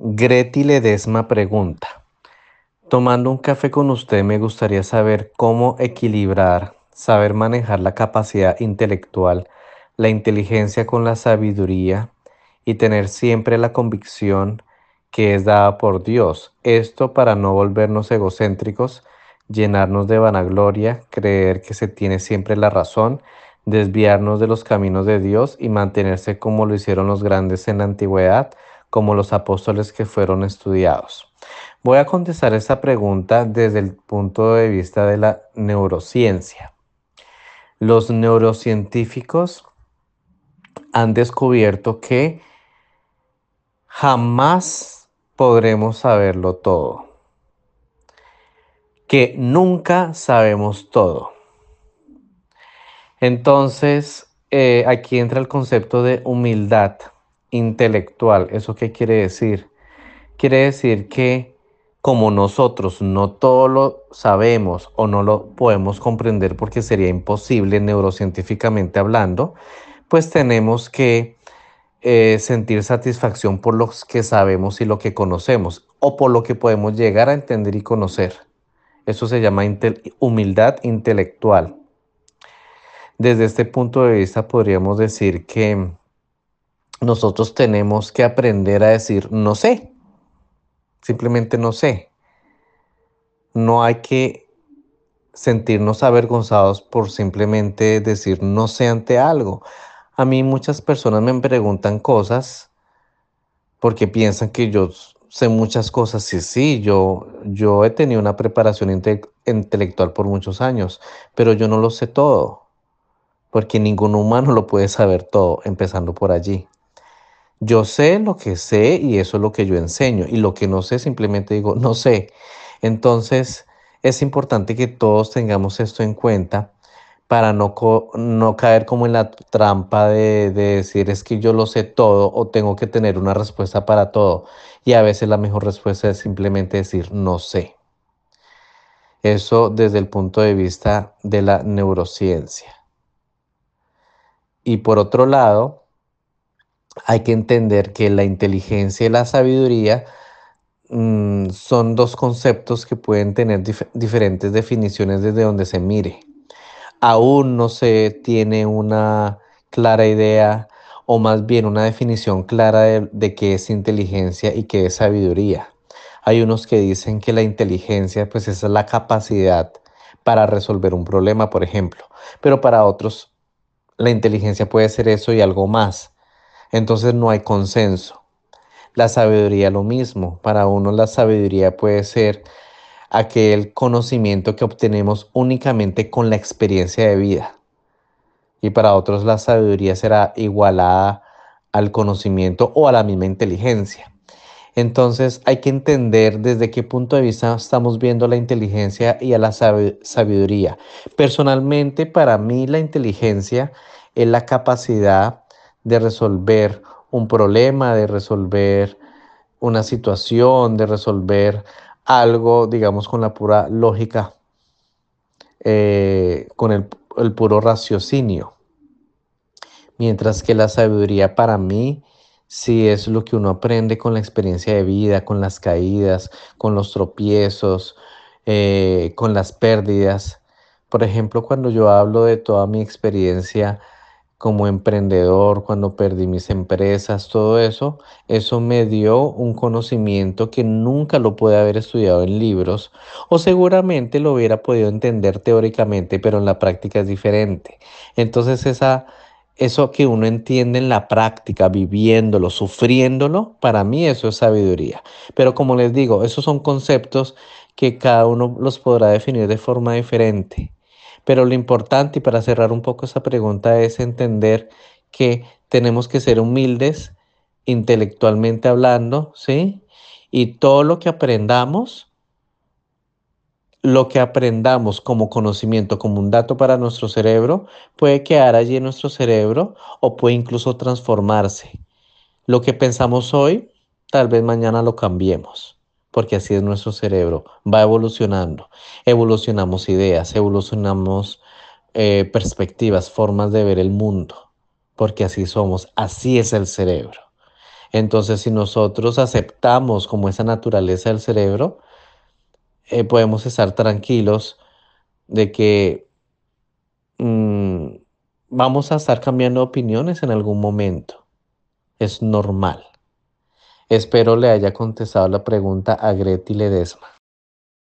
Greti Ledesma pregunta, tomando un café con usted me gustaría saber cómo equilibrar, saber manejar la capacidad intelectual, la inteligencia con la sabiduría y tener siempre la convicción que es dada por Dios. Esto para no volvernos egocéntricos, llenarnos de vanagloria, creer que se tiene siempre la razón, desviarnos de los caminos de Dios y mantenerse como lo hicieron los grandes en la antigüedad, como los apóstoles que fueron estudiados? Voy a contestar esta pregunta desde el punto de vista de la neurociencia. Los neurocientíficos han descubierto que jamás podremos saberlo todo, que nunca sabemos todo. Entonces, eh, aquí entra el concepto de humildad intelectual. ¿Eso qué quiere decir? Quiere decir que como nosotros no todo lo sabemos o no lo podemos comprender porque sería imposible neurocientíficamente hablando, pues tenemos que eh, sentir satisfacción por lo que sabemos y lo que conocemos o por lo que podemos llegar a entender y conocer. Eso se llama humildad intelectual. Desde este punto de vista podríamos decir que nosotros tenemos que aprender a decir no sé. Simplemente no sé. No hay que sentirnos avergonzados por simplemente decir no sé ante algo. A mí muchas personas me preguntan cosas porque piensan que yo sé muchas cosas. Sí, sí, yo, yo he tenido una preparación intelectual por muchos años, pero yo no lo sé todo, porque ningún humano lo puede saber todo, empezando por allí. Yo sé lo que sé y eso es lo que yo enseño. Y lo que no sé, simplemente digo, no sé. Entonces, es importante que todos tengamos esto en cuenta para no, no caer como en la trampa de, de, decir es que yo lo sé todo o tengo que tener una respuesta para todo. Y a veces la mejor respuesta es simplemente decir no sé. Eso desde el punto de vista de la neurociencia. Y por otro lado, hay que entender que la inteligencia y la sabiduría mm, son dos conceptos que pueden tener diferentes definiciones desde donde se mire. Aún no se tiene una clara idea o más bien una definición clara de, qué es inteligencia y qué es sabiduría. Hay unos que dicen que la inteligencia pues es la capacidad para resolver un problema, por ejemplo, pero para otros la inteligencia puede ser eso y algo más entonces no hay consenso. La sabiduría lo mismo. Para uno la sabiduría puede ser aquel conocimiento que obtenemos únicamente con la experiencia de vida. Y para otros la sabiduría será igualada al conocimiento o a la misma inteligencia. Entonces hay que entender desde qué punto de vista estamos viendo la inteligencia y a la sabiduría. Personalmente, para mí la inteligencia es la capacidad de resolver un problema, de resolver una situación, de resolver algo, digamos, con la pura lógica, eh, con el, el puro raciocinio. Mientras que la sabiduría para mí sí es lo que uno aprende con la experiencia de vida, con las caídas, con los tropiezos, eh, con las pérdidas. Por ejemplo, cuando yo hablo de toda mi experiencia como emprendedor, cuando perdí mis empresas, todo eso, eso me dio un conocimiento que nunca lo pude haber estudiado en libros o seguramente lo hubiera podido entender teóricamente, pero en la práctica es diferente. Entonces esa, eso que uno entiende en la práctica, viviéndolo, sufriéndolo, para mí eso es sabiduría. Pero como les digo, esos son conceptos que cada uno los podrá definir de forma diferente. Pero lo importante, y para cerrar un poco esa pregunta, es entender que tenemos que ser humildes intelectualmente hablando, ¿sí? Y todo lo que aprendamos, lo que aprendamos como conocimiento, como un dato para nuestro cerebro, puede quedar allí en nuestro cerebro o puede incluso transformarse. Lo que pensamos hoy, tal vez mañana lo cambiemos porque así es nuestro cerebro, va evolucionando. Evolucionamos ideas, evolucionamos eh, perspectivas, formas de ver el mundo, porque así somos, así es el cerebro. Entonces, si nosotros aceptamos como esa naturaleza del cerebro, eh, podemos estar tranquilos de que mm, vamos a estar cambiando opiniones en algún momento. Es normal. Espero le haya contestado la pregunta a Greti Ledesma.